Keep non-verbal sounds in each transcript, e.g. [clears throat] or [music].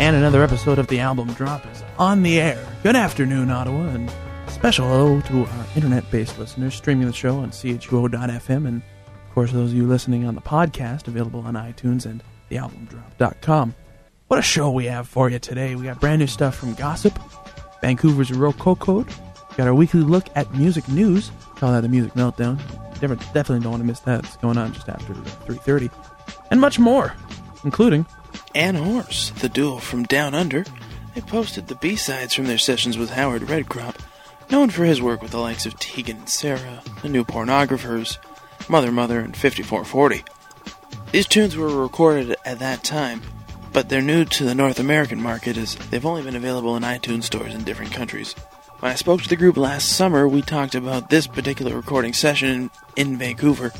And another episode of the album drop is on the air. Good afternoon, Ottawa, and special hello to our internet-based listeners streaming the show on chuo.fm, and of course those of you listening on the podcast available on iTunes and thealbumdrop.com. What a show we have for you today! We got brand new stuff from Gossip, Vancouver's Rococo, code. got our weekly look at music news. Call that the Music Meltdown. Definitely don't want to miss that. It's going on just after 3:30, and much more, including Ann Horse, the duo from Down Under, they posted the B-sides from their sessions with Howard Redekopp, known for his work with the likes of Tegan and Sara, The New Pornographers, Mother Mother, and 5440. These tunes were recorded at that time, but they're new to the North American market as they've only been available in iTunes stores in different countries. When I spoke to the group last summer, we talked about this particular recording session in, in Vancouver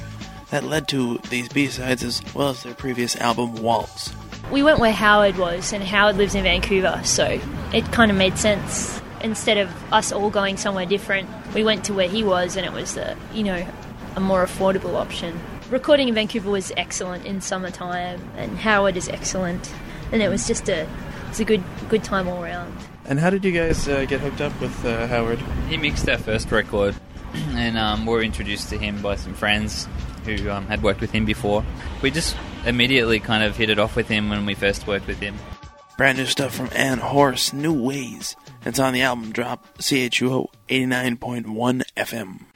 that led to these B-sides as well as their previous album Waltz. We went where Howard was, and Howard lives in Vancouver, so it kind of made sense. Instead of us all going somewhere different, we went to where he was, and it was the you know a more affordable option. Recording in Vancouver was excellent in summertime, and Howard is excellent, and it was just a it's a good good time all around. And how did you guys uh, get hooked up with uh, Howard? He mixed our first record, [clears throat] and um, we were introduced to him by some friends who um, had worked with him before. We just immediately kind of hit it off with him when we first worked with him. Brand new stuff from Ann Horse, New Ways. It's on the album drop, CHUO 89.1 FM.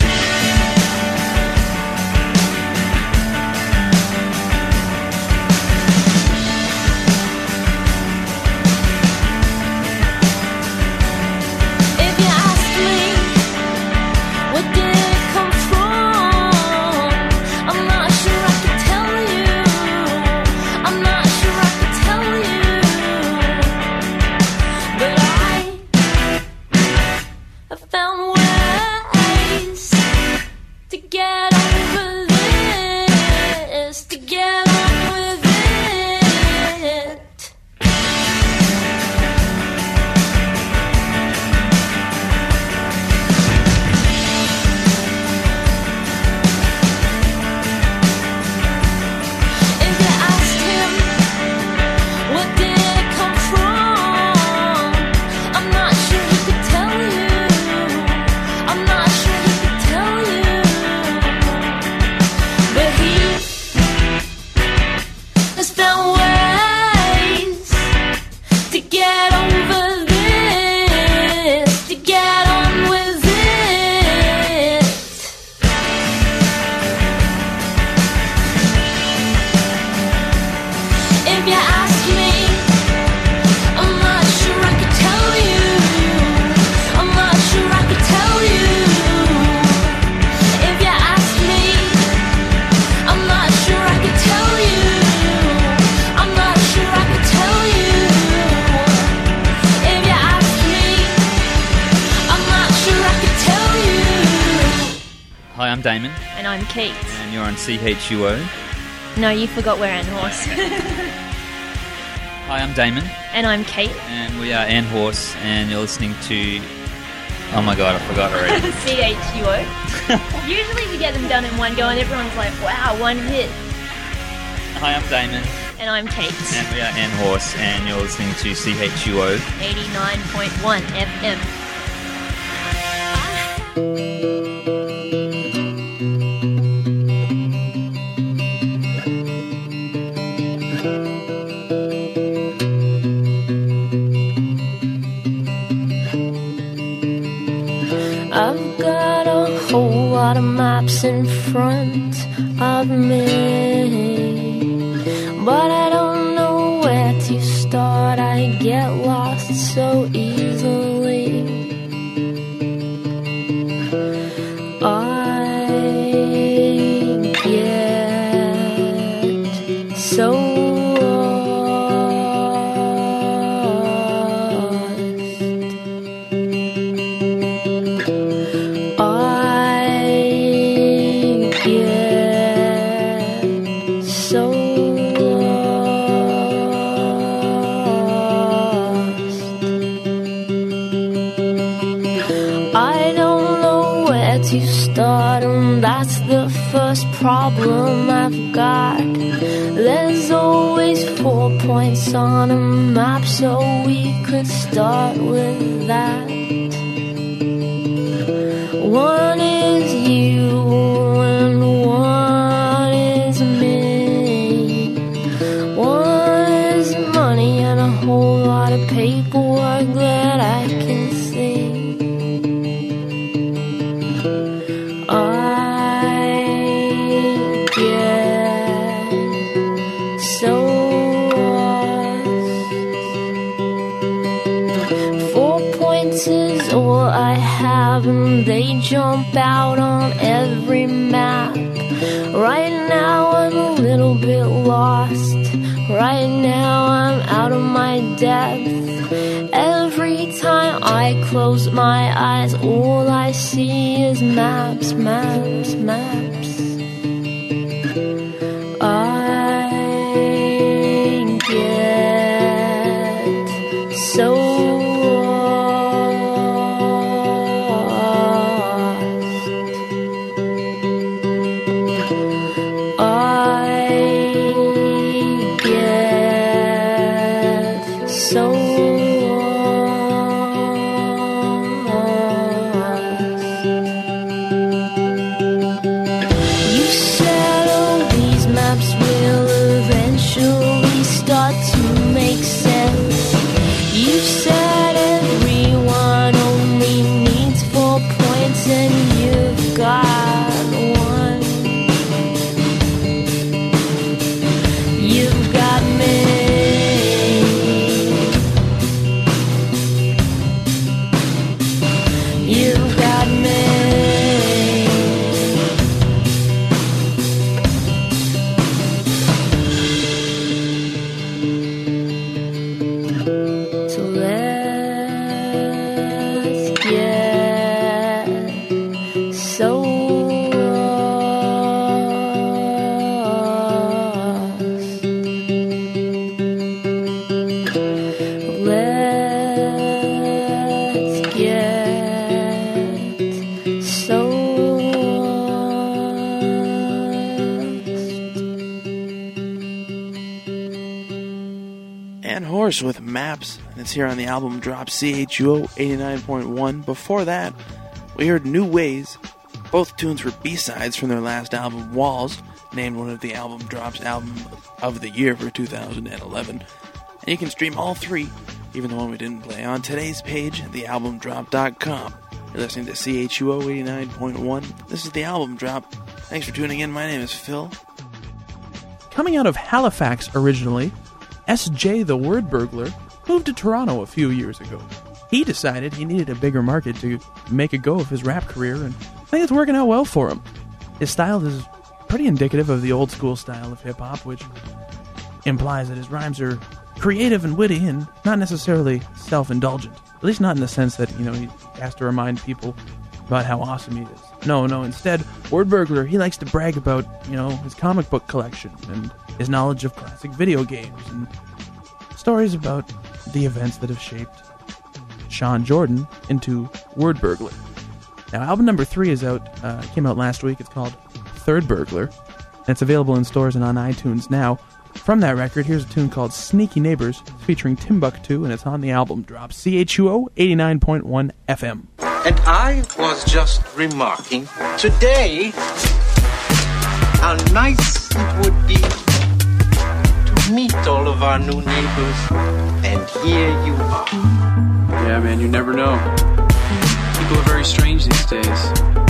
And you're on CHUO. No, you forgot we're Ann Horse. Hi, I'm Damon, and I'm Kate. and we are Ann Horse, and you're listening to. Oh my god, I forgot already. [laughs] CHUO. [laughs] Usually we get them done in one go, and everyone's like, wow, one hit. Hi, I'm Damon, And I'm Kate. and we are Ann Horse, and you're listening to CHUO. 89.1 FM. I've got a whole lot of maps in front of me, but I don't know where to start. I get lost so easily. On a map, so we could start they jump out on every map. Right now, I'm a little bit lost. Right now, I'm out of my depth. Every time I close my eyes, all I see is maps, maps, maps. Maps, and it's here on the album drop CHUO 89.1. Before that, we heard New Ways. Both tunes were B-sides from their last album, Walls, named one of the album drops album of the year for 2011. And you can stream all three, even the one we didn't play, on today's page at thealbumdrop.com. You're listening to CHUO 89.1. This is the album drop. Thanks for tuning in. My name is Phil. Coming out of Halifax originally, S.J. the Word Burglar moved to Toronto a few years ago. He decided he needed a bigger market to make a go of his rap career, and I think it's working out well for him. His style is pretty indicative of the old school style of hip hop, which implies that his rhymes are creative and witty and not necessarily self indulgent. At least not in the sense that, you know, he has to remind people about how awesome he is. No, no, instead, Word Burglar, he likes to brag about, you know, his comic book collection and his knowledge of classic video games and stories about the events that have shaped Sean Jordan into Word Burglar. Now, album number three is out, uh, came out last week. It's called Third Burglar, and it's available in stores and on iTunes now. From that record, here's a tune called Sneaky Neighbors featuring Timbuktu, and it's on the album drop CHUO 89.1 FM. And I was just remarking today how nice it would be meet all of our new neighbors. And here you are. Yeah, man, you never know. People are very strange these days.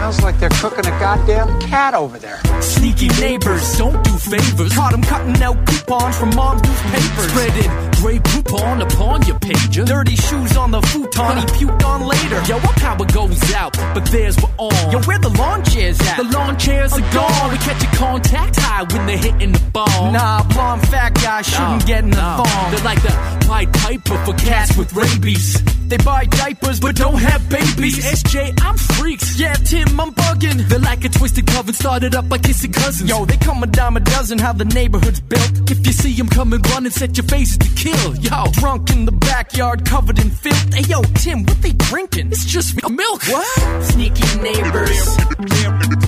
Smells like they're cooking a goddamn cat over there. Sneaky neighbors don't do favors. Caught 'em cutting out coupons from mom's newspapers. Spreading gray poop on upon your pager. Dirty shoes on the futon he puked on later. Yo, our power goes out, but theirs were on. Yo, where the lawn chairs at? The lawn chairs are gone. We catch a contact high when they're hitting the ball. Nah, blonde fat guys shouldn't get in the no. thong. They're like the Pied Piper for cats with rabies. They buy diapers but don't have babies. SJ, I'm freaks. Yeah, Tim, I'm bugging. They're like a twisted coven started up by kissing cousins. Yo, they come a dime a dozen how the neighborhood's built. If you see them coming, run and set your faces to kill. Yo, drunk in the backyard covered in filth. Hey, yo, Tim, what they drinking? It's just milk. What? Sneaky neighbors.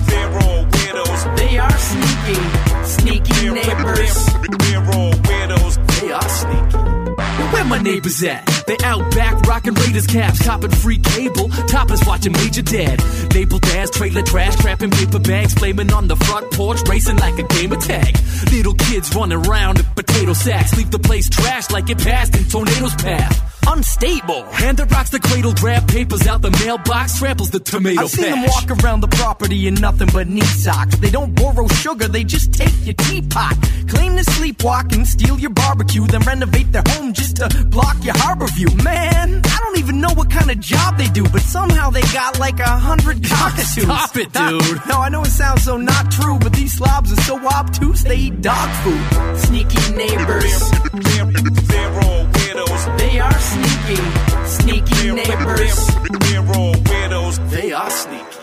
They're all weirdos. They are sneaky. Sneaky neighbors. They're all weirdos. They are sneaky. Where my neighbors at? They out back rocking Raiders caps, copping free cable. Toppers watching Major Dad. Label dads, trailer trash, trapping paper bags, flaming on the front porch, racing like a game of tag. Little kids running around in potato sacks, leave the place trashed like it passed in tornado's path. Unstable. Hand that rocks the cradle, grab papers out the mailbox, tramples the tomato I've seen them walk around the property in nothing but knee socks. They don't borrow sugar, they just take your teapot. Claim to sleepwalk and steal your barbecue, then renovate their home just to block your harbor view. Man, I don't even know what kind of job they do, but somehow they got like a hundred cockatoos. [laughs] Stop it, dude. [laughs] no, I know it sounds so not true, but these slobs are so obtuse, they eat dog food. Sneaky neighbors. They're all weirdos. They are sneaky. Sneaky neighbors. They're all weirdos. They are sneaky.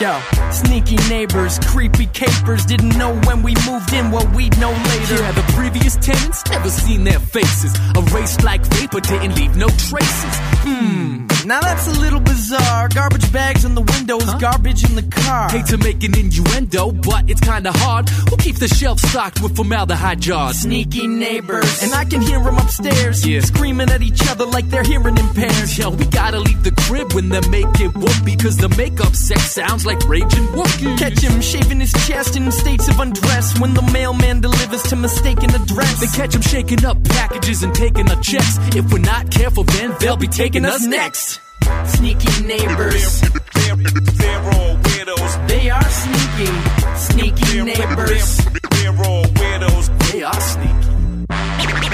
Yo, sneaky neighbors, creepy capers, didn't know when we moved in what we'd know later. Yeah, the previous tenants never seen their faces. Erased like vapor, didn't leave no traces. Hmm, now that's a little bizarre. Garbage bags in the windows, garbage in the car. Hate to make an innuendo, but it's kinda hard. Who keeps the shelf stocked with formaldehyde jars? Sneaky neighbors, and I can hear them upstairs, Yeah. screaming at each other like they're hearing impaired. Yo, we gotta leave the crib when they're making whoopee, cause the makeup sex sounds like raging whoopee. Catch him shaving his chest in states of undress when the mailman delivers to mistaken address. They catch them shaking up packages and taking our checks. If we're not careful, then they'll be taking us next. Sneaky neighbors, They're, they're all weirdos. they are sneaky. Sneaky neighbors, They're all weirdos. They are sneaky.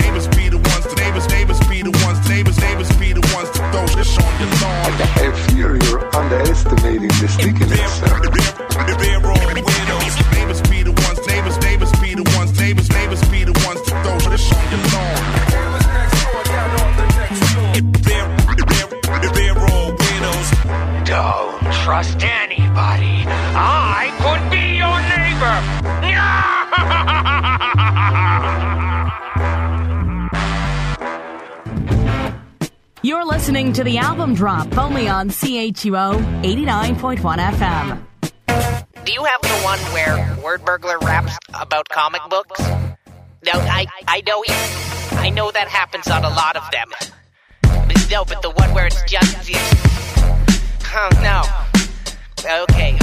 Neighbors be the ones, the neighbors, neighbors be the ones, the neighbors, neighbors be the ones to throw this on your lawn. I fear you're underestimating the sneakiness, sir. They're, they're all trust anybody. I could be your neighbor. [laughs] You're listening to the album drop only on CHUO 89.1 FM. Do you have the one where Word Burglar raps about comic books? No, I I know he, I know that happens on a lot of them. But no, but the one where it's just Oh no. Okay.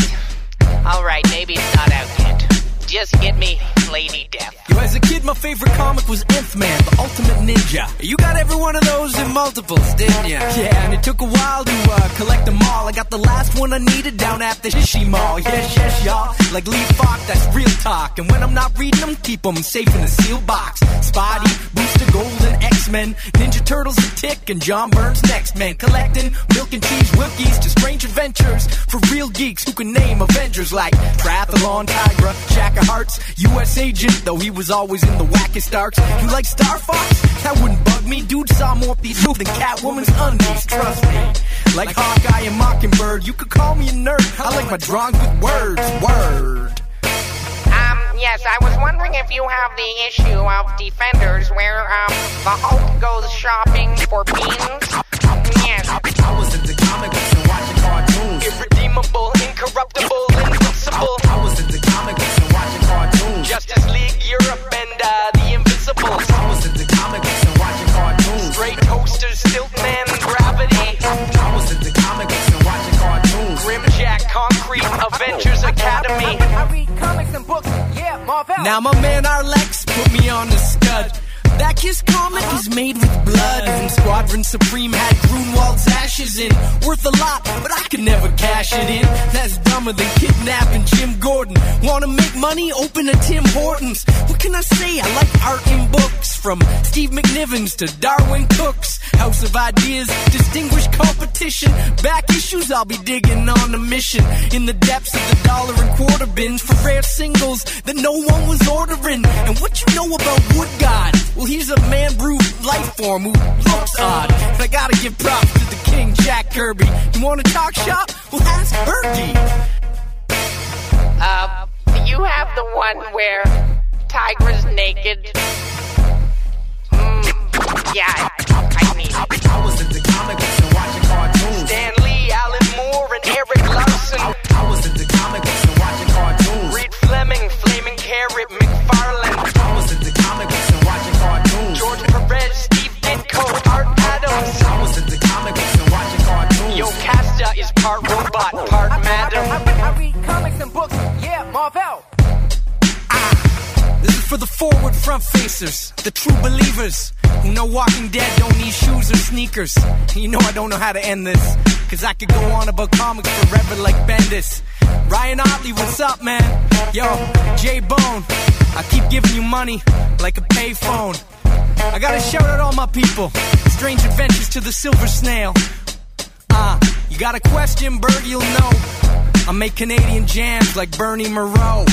Alright, maybe it's not out yet. Just get me Lady Death. Yo, as a kid, my favorite comic was Nth Man, the Ultimate Ninja. You got every one of those in multiples, didn't ya? Yeah, and it took a while to uh, collect them all. I got the last one I needed down at the Shishi Mall. Yes, yes, y'all. Like Lee Falk, that's real talk. And when I'm not reading them, keep them safe in a sealed box. Spotty, Booster Gold, and X-Men. Ninja Turtles and Tick, and John Burns next, man. Collecting milk and cheese wookies to strange adventures for real geeks who can name Avengers like Triathlon Tigra, Jack of Hearts, U.S. Agent, though he was always in the wackest arcs. You like Star Fox? That wouldn't bug me. Dude saw more of these moves than Catwoman's undies, trust me. Like Hawkeye and Mockingbird, you could call me a nerd. I like my drawings with words, word. Um, yes, I was wondering if you have the issue of Defenders where, um, the Hulk goes shopping for beans? Yes. I was into comic books and watching cartoons. Irredeemable, incorruptible, Straight toasters, Stiltman, Gravity. I was into comic books and watching cartoons. Grimjack, Concrete, Avengers Academy. I read comics and books, yeah, Marvel. Now my man Arlex put me on the scud. That Kiss comic is made with blood. And Squadron Supreme had Gruenwald's ashes in. Worth a lot, but I could never cash it in. That's dumber than kidnapping Jim Gordon. Wanna make money? Open a Tim Hortons. What can I say? I like art in books. From Steve McNivens to Darwyn Cookes. House of Ideas, distinguished competition. Back issues, I'll be digging on a mission. In the depths of the dollar and quarter bins for rare singles that no one was ordering. And what you know about Wood God? Well, he's a man brewed life form who looks odd. But I gotta give props to the King Jack Kirby. You wanna talk shop? Well, ask Bergie. Uh, you have the one where Tiger's naked? You know I don't know how to end this, cause I could go on about comics forever like Bendis. Ryan Ottley, what's up, man? Yo, J Bone, I keep giving you money like a payphone. I gotta shout out all my people. Strange adventures to the silver snail. Ah, uh, you got a question, Bird, you'll know. I make Canadian jams like Bernie Mireault.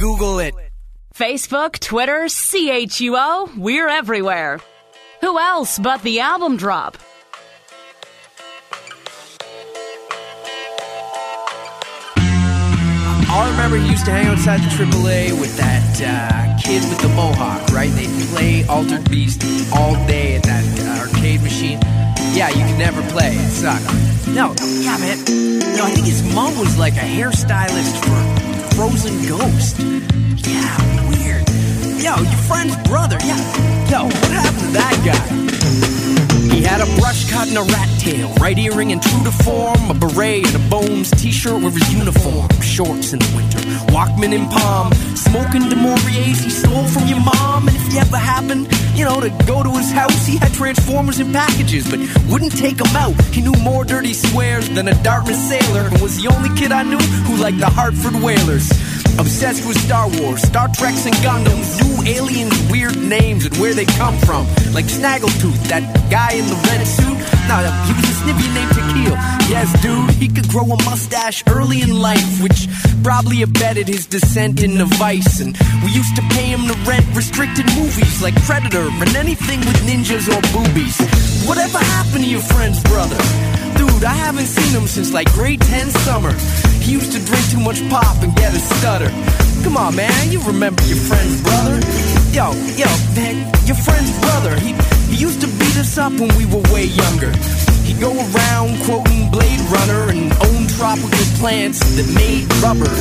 Google it. Facebook, Twitter, CHUO, we're everywhere. Who else but the album drop? I remember he used to hang outside the AAA with that uh, kid with the mohawk, right? They'd play Altered Beast all day at that uh, arcade machine. Yeah, you could never play. It sucked. No, yeah, man. No, I think his mom was like a hairstylist for Frozen Ghost. Yeah, weird. Yo, your friend's brother. Yeah. Yo, that guy? He had a brush cut and a rat tail, right earring and true to form, a beret and a Bones t-shirt with his uniform, shorts in the winter, Walkman in palm, smoking du Mauriers he stole from your mom, and if you ever happened, you know, to go to his house, he had Transformers in packages, but wouldn't take them out. He knew more dirty swears than a Dartmouth sailor, and was the only kid I knew who liked the Hartford Whalers. Obsessed with Star Wars, Star Treks, and Gundams. New aliens' weird names and where they come from. Like Snaggletooth, that guy in the red suit. Nah, he was a snippy named Tequil. Yes, dude, he could grow a mustache early in life, which probably abetted his descent into vice. And we used to pay him to rent restricted movies like Predator and anything with ninjas or boobies. Whatever happened to your friend's brother? Dude, I haven't seen him since like grade 10 summer. He used to drink too much pop and get a stutter. Come on, man, you remember your friend's brother? Yo, yo, man, your friend's brother. He, he used to beat us up when we were way younger. He'd go around quoting Blade Runner and own tropical plants that made rubber.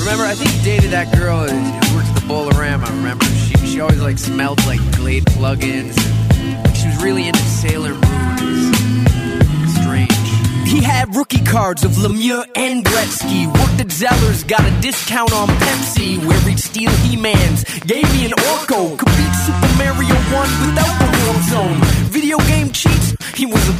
Remember, I think he dated that girl who worked at the Bolorama. Remember, she she always like smelled like Glade plugins. She was really into Sailor Moon. Was had rookie cards of Lemieux and Gretzky. Worked at Zeller's, got a discount on Pepsi. Where he'd steal He-Mans. Gave me an Orco. Could beat Super Mario 1 without the warp zone.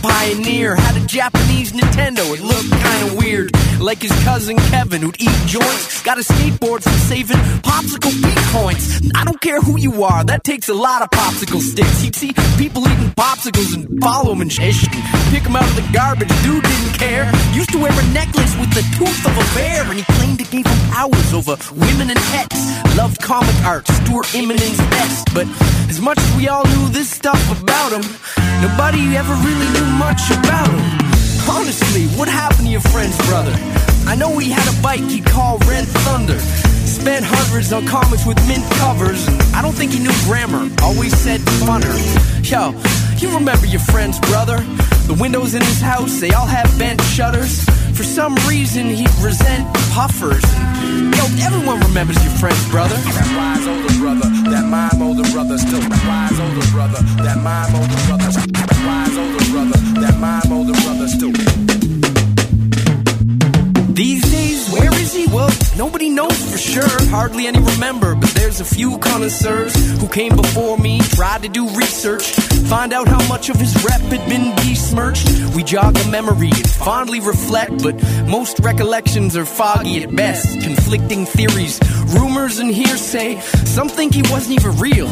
Pioneer. Had a Japanese Nintendo. It looked kinda weird. Like his cousin Kevin, who'd eat joints. Got a skateboard from saving popsicle points. I don't care who you are, that takes a lot of popsicle sticks. He'd see people eating popsicles and follow him and shit. Pick him out of the garbage. Dude didn't care. Used to wear a necklace with the tooth of a bear, and he claimed it gave him powers over women and pets. Loved comic art, Stuart Immonen's best. But as much as we all knew this stuff about him, nobody ever really knew much about him. Honestly, what happened to your friend's brother? I know he had a bike he called Red Thunder. Spent hundreds on comics with mint covers, I don't think he knew grammar. Always said funner. Yo, you remember your friend's brother? The windows in his house, they all have bent shutters. For some reason, he'd resent puffers. Yo, everyone remembers your friend's brother. That wise older brother, that mime older brother, still that wise older brother, that mime older brother, that wise older brother, that mime older brother, still. These days, where is he? Well, nobody knows for sure. Hardly any remember, but there's a few connoisseurs who came before me, tried to do research, find out how much of his rep had been besmirched. We jog a memory and fondly reflect, but most recollections are foggy at best. Conflicting theories, rumors, and hearsay. Some think he wasn't even real.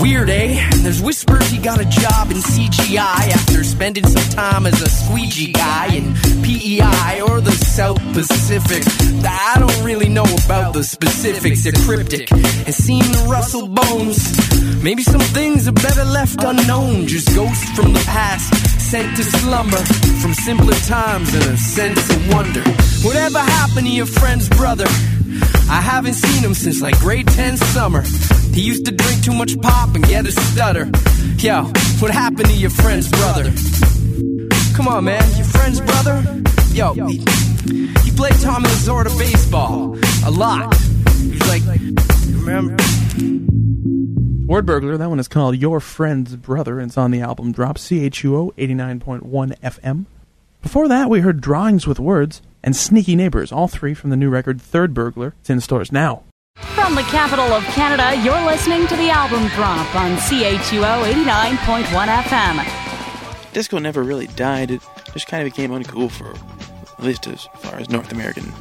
Weird, eh? There's whispers he got a job in CGI after spending some time as a squeegee guy in PEI or the South Pacific. I don't really know about the specifics, they're cryptic. And seem to rustle bones. Maybe some things are better left unknown. just ghosts from the past, sent to slumber from simpler times and a sense of wonder. Whatever happened to your friend's brother? I haven't seen him since like grade 10 summer. He used to drink too much pop and get a stutter. Yo, what happened to your friend's brother? Come on, man, your friend's brother? Yo, he, he played Tommy Lasorda baseball a lot. He was like, remember? Word Burglar, that one is called Your Friend's Brother, and it's on the album Drop, CHUO 89.1 FM. Before that, we heard Drawings with Words and Sneaky Neighbors, all three from the new record Third Burglar. It's in stores now. From the capital of Canada, you're listening to the album drop on CHUO 89.1 FM. Disco never really died. It just kind of became uncool for, at least as far as North American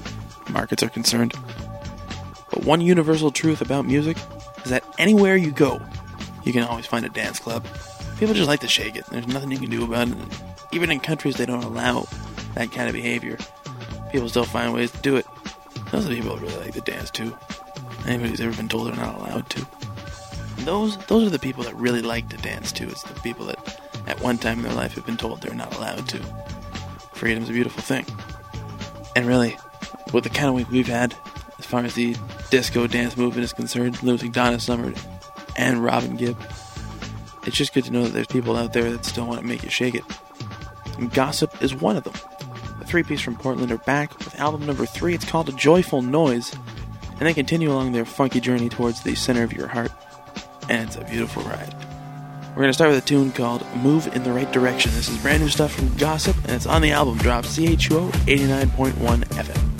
markets are concerned. But one universal truth about music is that anywhere you go, you can always find a dance club. People just like to shake it. There's nothing you can do about it. Even in countries they don't allow that kind of behavior, people still find ways to do it. Those people really like to dance too. Anybody who's ever been told they're not allowed to. Those those are the people that really like to dance too. It's the people that at one time in their life have been told they're not allowed to. Freedom's a beautiful thing. And really, with the kind of week we've had, as far as the disco dance movement is concerned, losing Donna Summer and Robin Gibb, it's just good to know that there's people out there that still want to make you shake it. And Gossip is one of them. The three piece from Portland are back with album number three. It's called A Joyful Noise. And they continue along their funky journey towards the center of your heart. And it's a beautiful ride. We're going to start with a tune called Move in the Right Direction. This is brand new stuff from Gossip, and it's on the album drop CHUO 89.1 FM.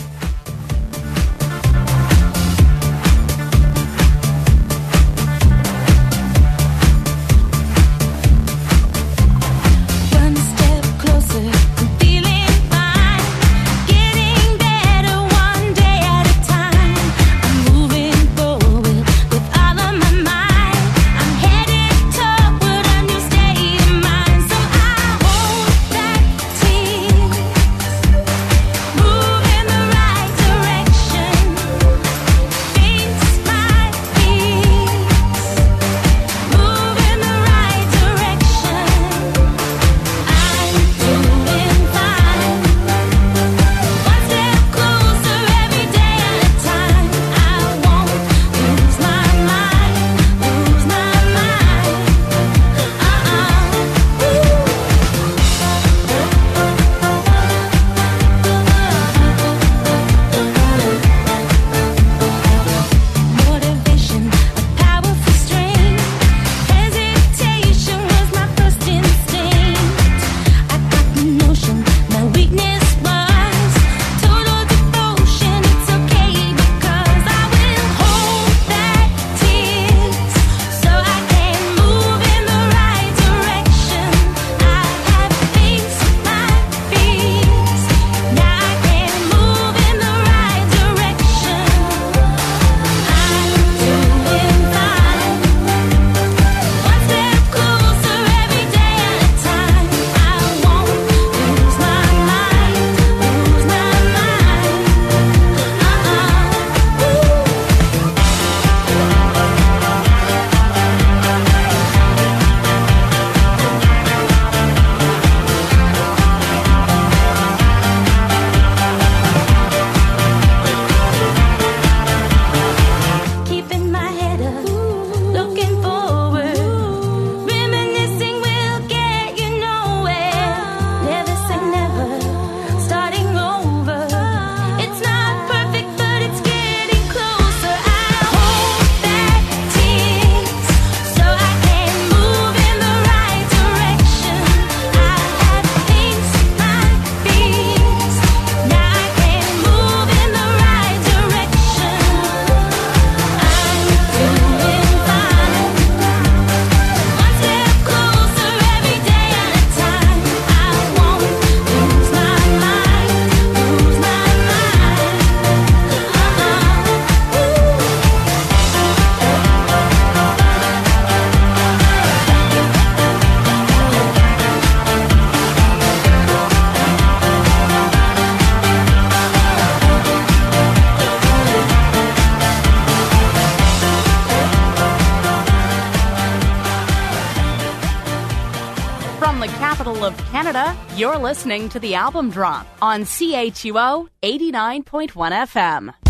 listening to the album drop on CHUO 89.1 FM.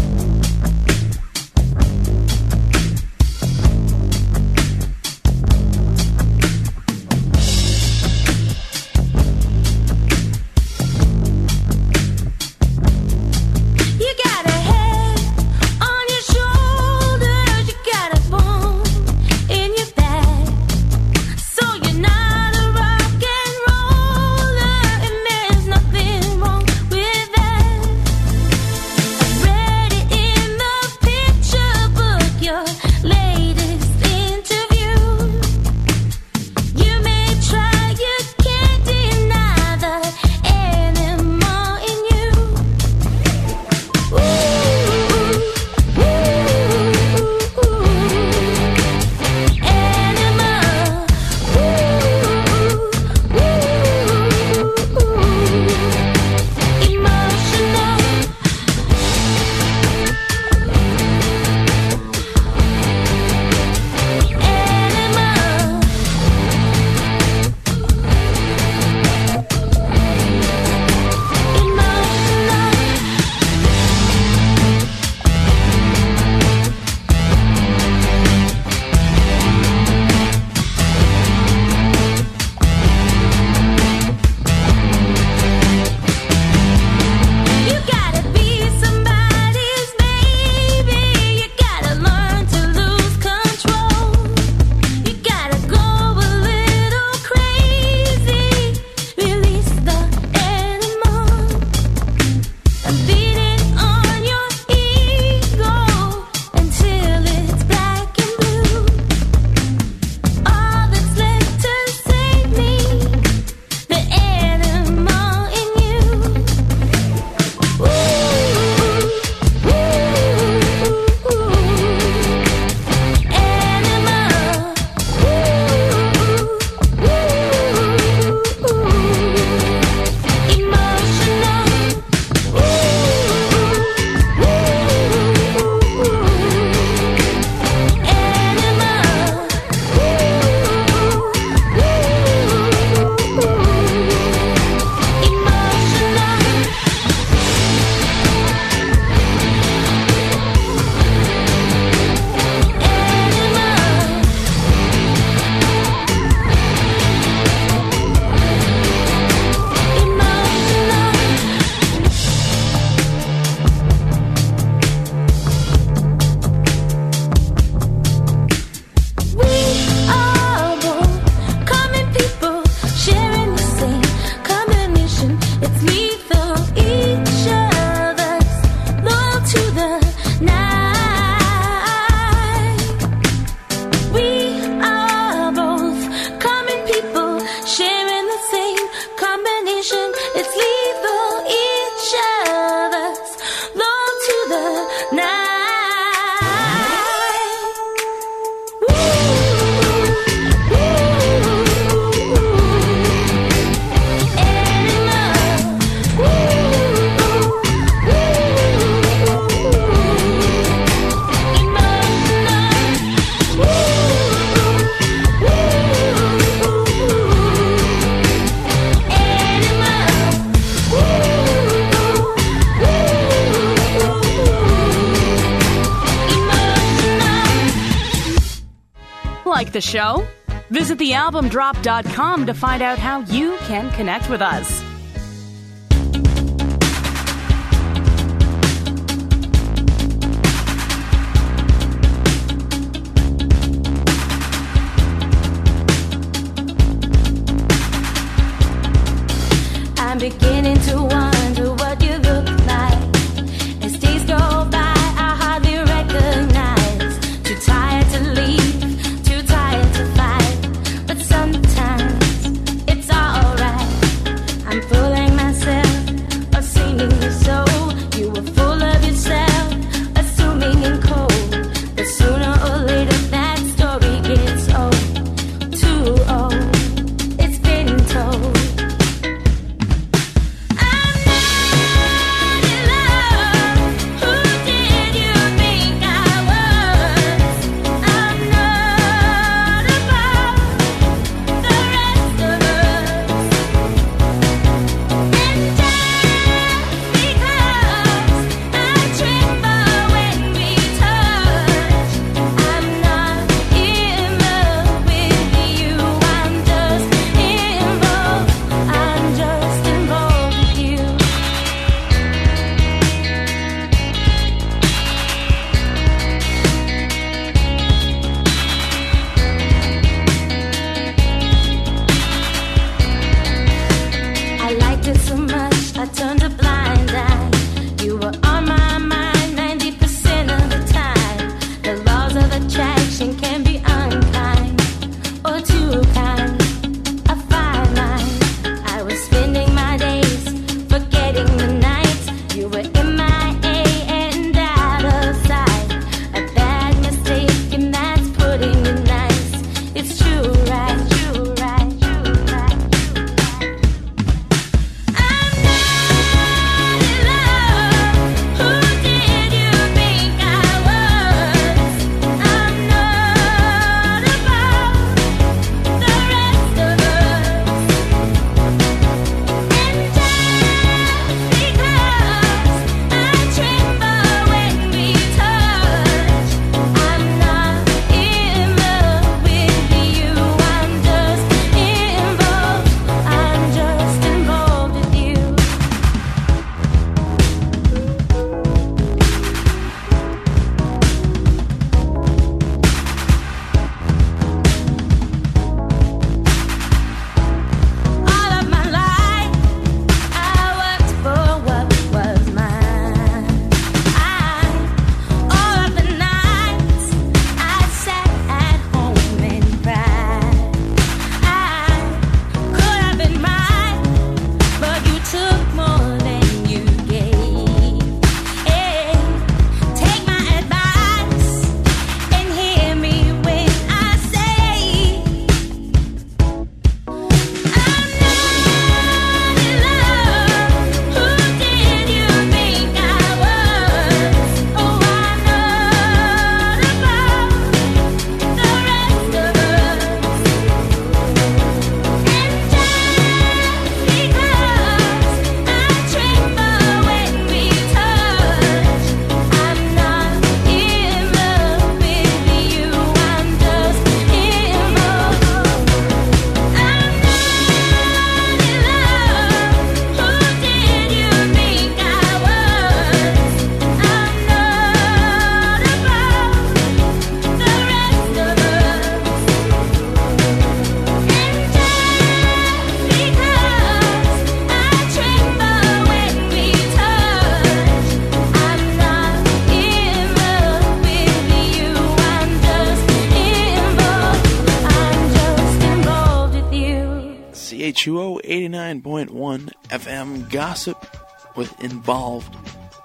like the show? Visit thealbumdrop.com to find out how you can connect with us. I'm beginning to wonder.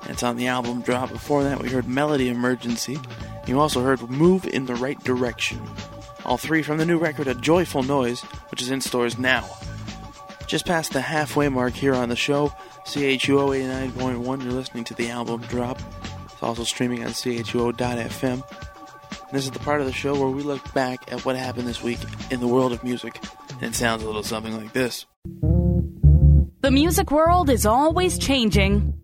It's on the album drop. Before that, we heard Melody Emergency. You also heard Move in the Right Direction. All three from the new record A Joyful Noise, which is in stores now. Just past the halfway mark here on the show, CHUO 89.1, you're listening to the album drop. It's also streaming on CHUO.FM. This is the part of the show where we look back at what happened this week in the world of music. And it sounds a little something like this. The music world is always changing,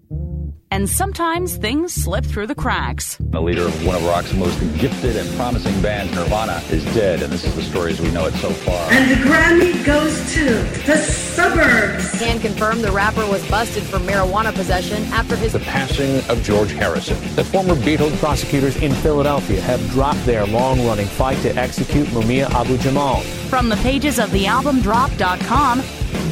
and sometimes things slip through the cracks. The leader of one of rock's most gifted and promising bands, Nirvana, is dead, and this is the story as we know it so far. And the Grammy goes to the suburbs. Can confirm the rapper was busted for marijuana possession after his The passing of George Harrison. The former Beatles Prosecutors in Philadelphia have dropped their long running fight to execute Mumia Abu Jamal. From the pages of thealbumdrop.com,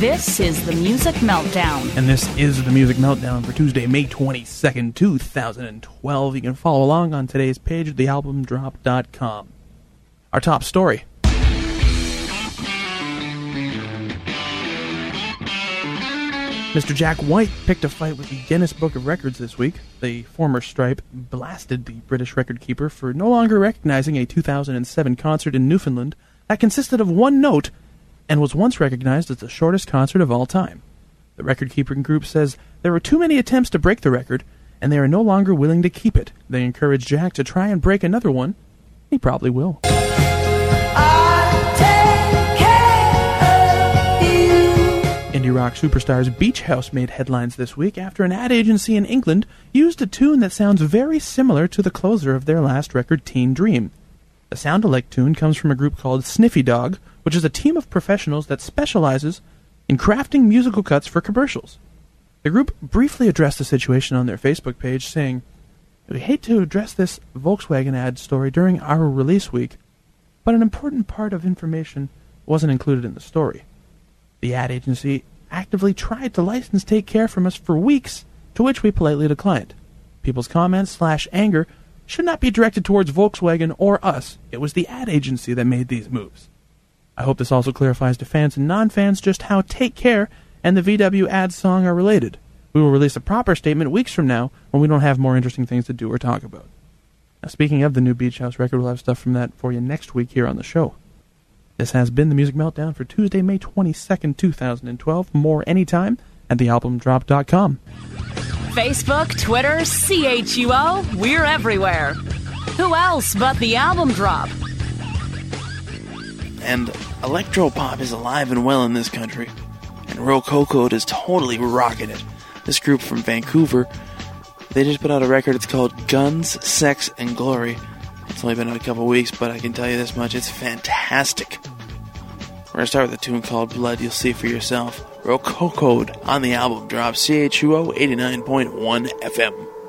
this is the Music Meltdown. And this is the Music Meltdown for Tuesday, May 22nd, 2012. You can follow along on today's page at thealbumdrop.com. Our top story. Mr. Jack White picked a fight with the Guinness Book of Records this week. The former Stripe blasted the British record keeper for no longer recognizing a 2007 concert in Newfoundland that consisted of one note and was once recognized as the shortest concert of all time. The record keeping group says there were too many attempts to break the record, and they are no longer willing to keep it. They encourage Jack to try and break another one. He probably will. Indie rock superstars Beach House made headlines this week after an ad agency in England used a tune that sounds very similar to the closer of their last record, Teen Dream. The sound alike tune comes from a group called Sniffy Dog, which is a team of professionals that specializes in crafting musical cuts for commercials. The group briefly addressed the situation on their Facebook page, saying, We hate to address this Volkswagen ad story during our release week, but an important part of information wasn't included in the story. The ad agency actively tried to license Take Care from us for weeks, to which we politely declined. People's comments slash anger should not be directed towards Volkswagen or us. It was the ad agency that made these moves. I hope this also clarifies to fans and non-fans just how Take Care and the VW ad song are related. We will release a proper statement weeks from now when we don't have more interesting things to do or talk about. Now, speaking of the new Beach House record, we'll have stuff from that for you next week here on the show. This has been the Music Meltdown for Tuesday, May 22nd, 2012. More anytime at thealbumdrop.com. Facebook, Twitter, CHUO, we're everywhere. Who else but the album drop? And electropop is alive and well in this country. And Rococode is totally rocking it. This group from Vancouver, they just put out a record. It's called Guns, Sex, and Glory. It's only been out a couple weeks, but I can tell you this much it's fantastic. We're going to start with a tune called Blood You'll See for Yourself. Rococode on the album drop CHUO 89.1 FM.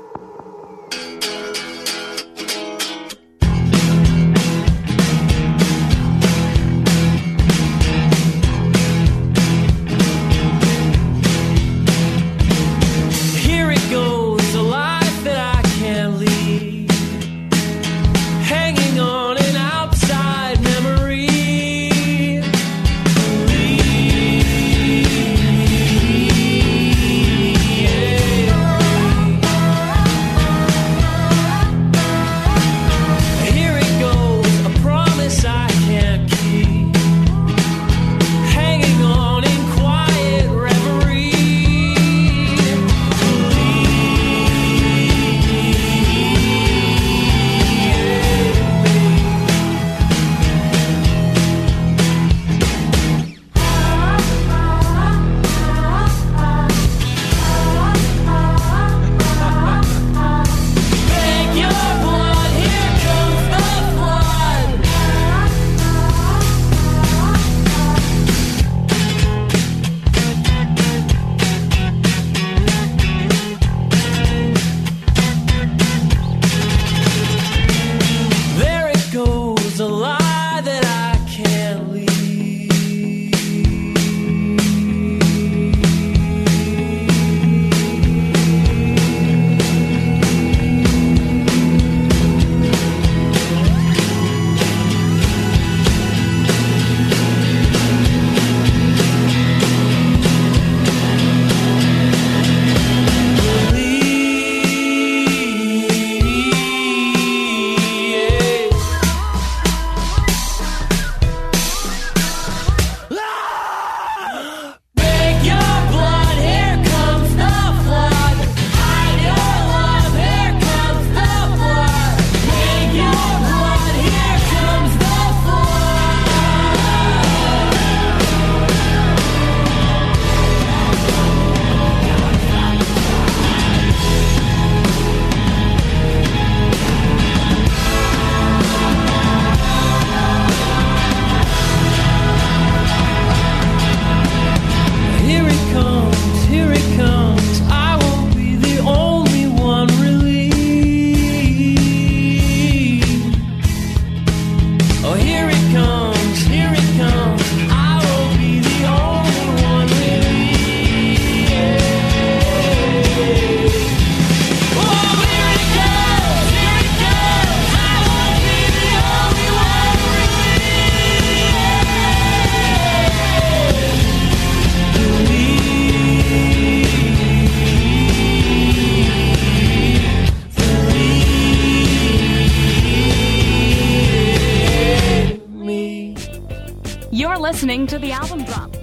listening to the album drop.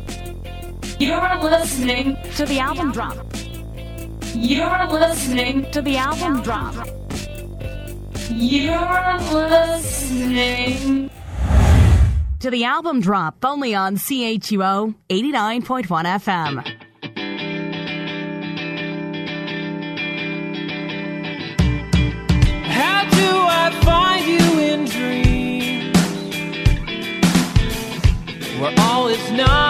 You're listening to the album drop. You're listening to the album drop. You're listening to the album drop only on CHUO 89.1 FM. was not.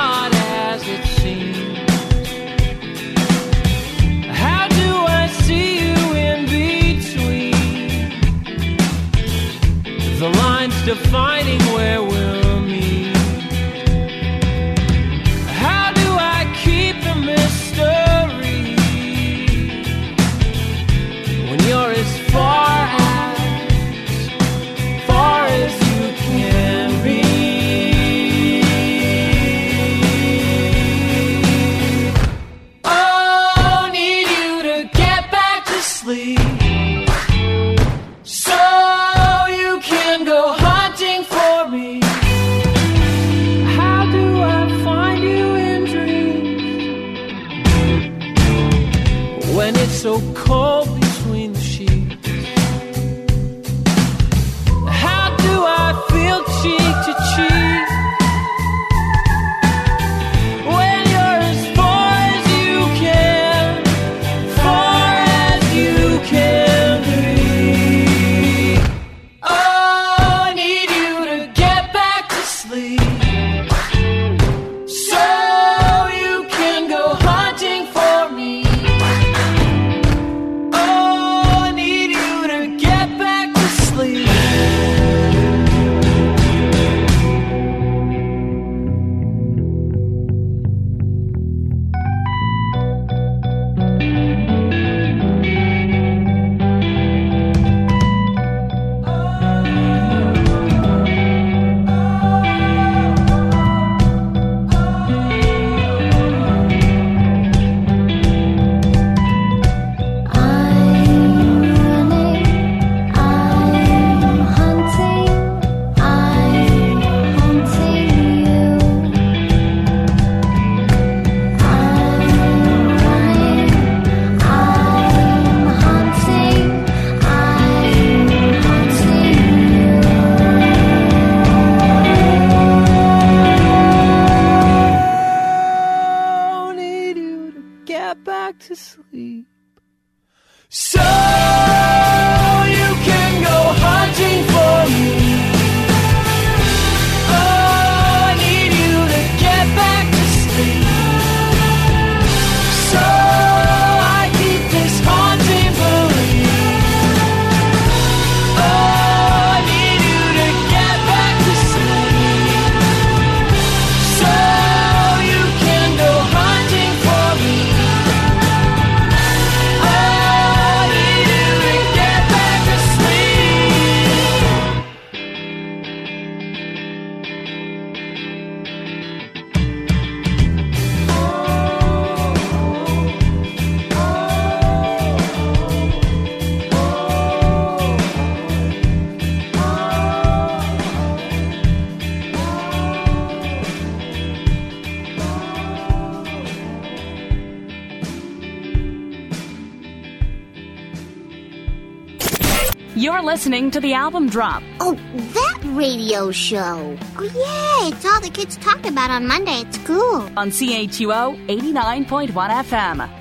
reaction to the album drop. Oh, that radio show. Oh, yeah, it's all the kids talk about on Monday at school. On CHUO 89.1 FM.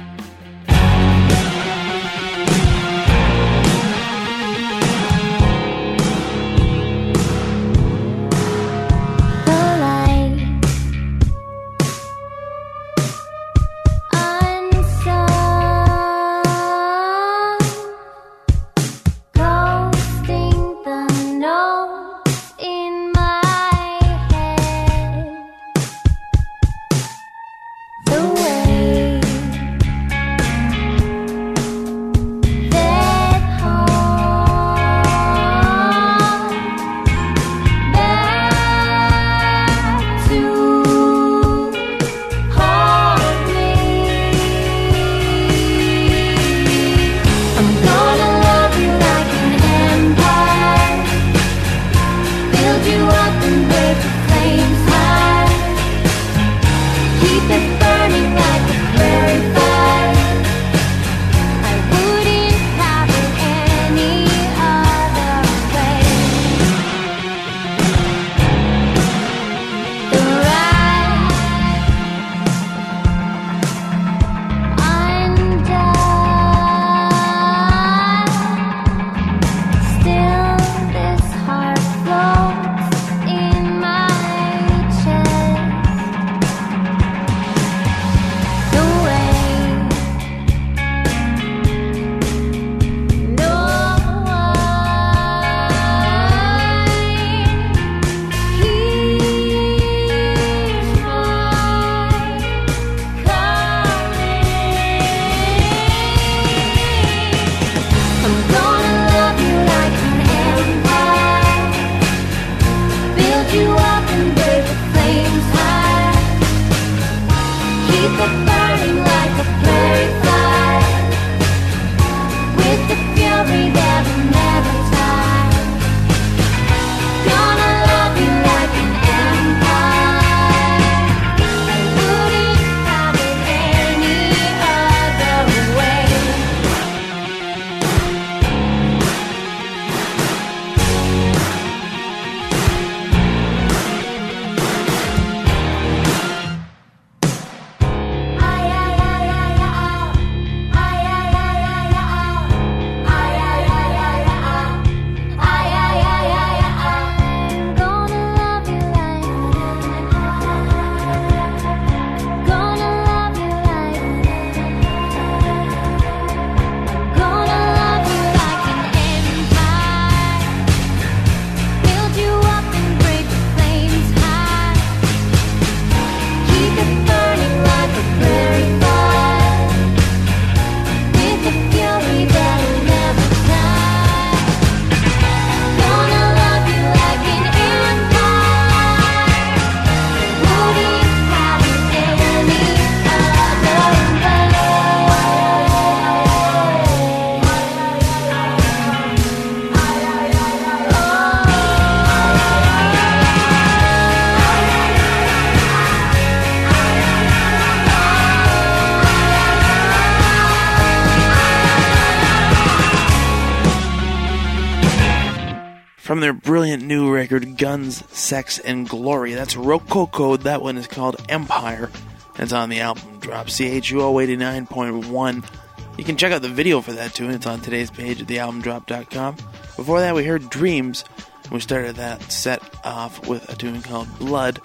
From their brilliant new record, Guns, Sex, and Glory. That's Rococode. That one is called Empire. It's on the album drop, CHUO 89.1. You can check out the video for that too. It's on today's page at thealbumdrop.com. Before that, we heard Dreams. We started that set off with a tune called Blood.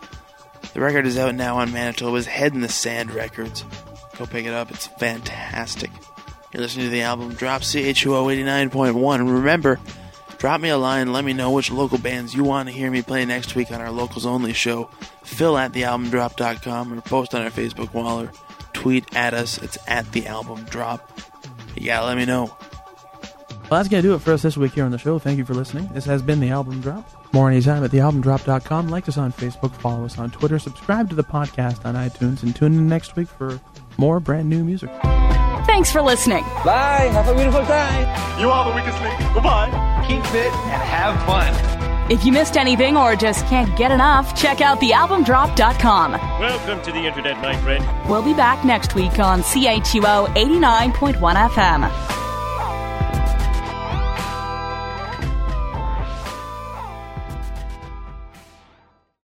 The record is out now on Manitoba's Head in the Sand Records. Go pick it up, it's fantastic. You're listening to the album Drop CHUO 89.1. Remember, drop me a line, let me know which local bands you want to hear me play next week on our locals only show. Phil at thealbumdrop.com or post on our Facebook wall or tweet at us. It's at the album drop. You gotta let me know. Well, that's going to do it for us this week here on the show. Thank you for listening. This has been The Album Drop. More anytime at thealbumdrop.com. Like us on Facebook, follow us on Twitter, subscribe to the podcast on iTunes, and tune in next week for more brand new music. Thanks for listening. Bye. Have a beautiful time. You are the weakest link. Goodbye. Keep fit and have fun. If you missed anything or just can't get enough, check out thealbumdrop.com. Welcome to the internet, my friend. We'll be back next week on CHUO 89.1 FM.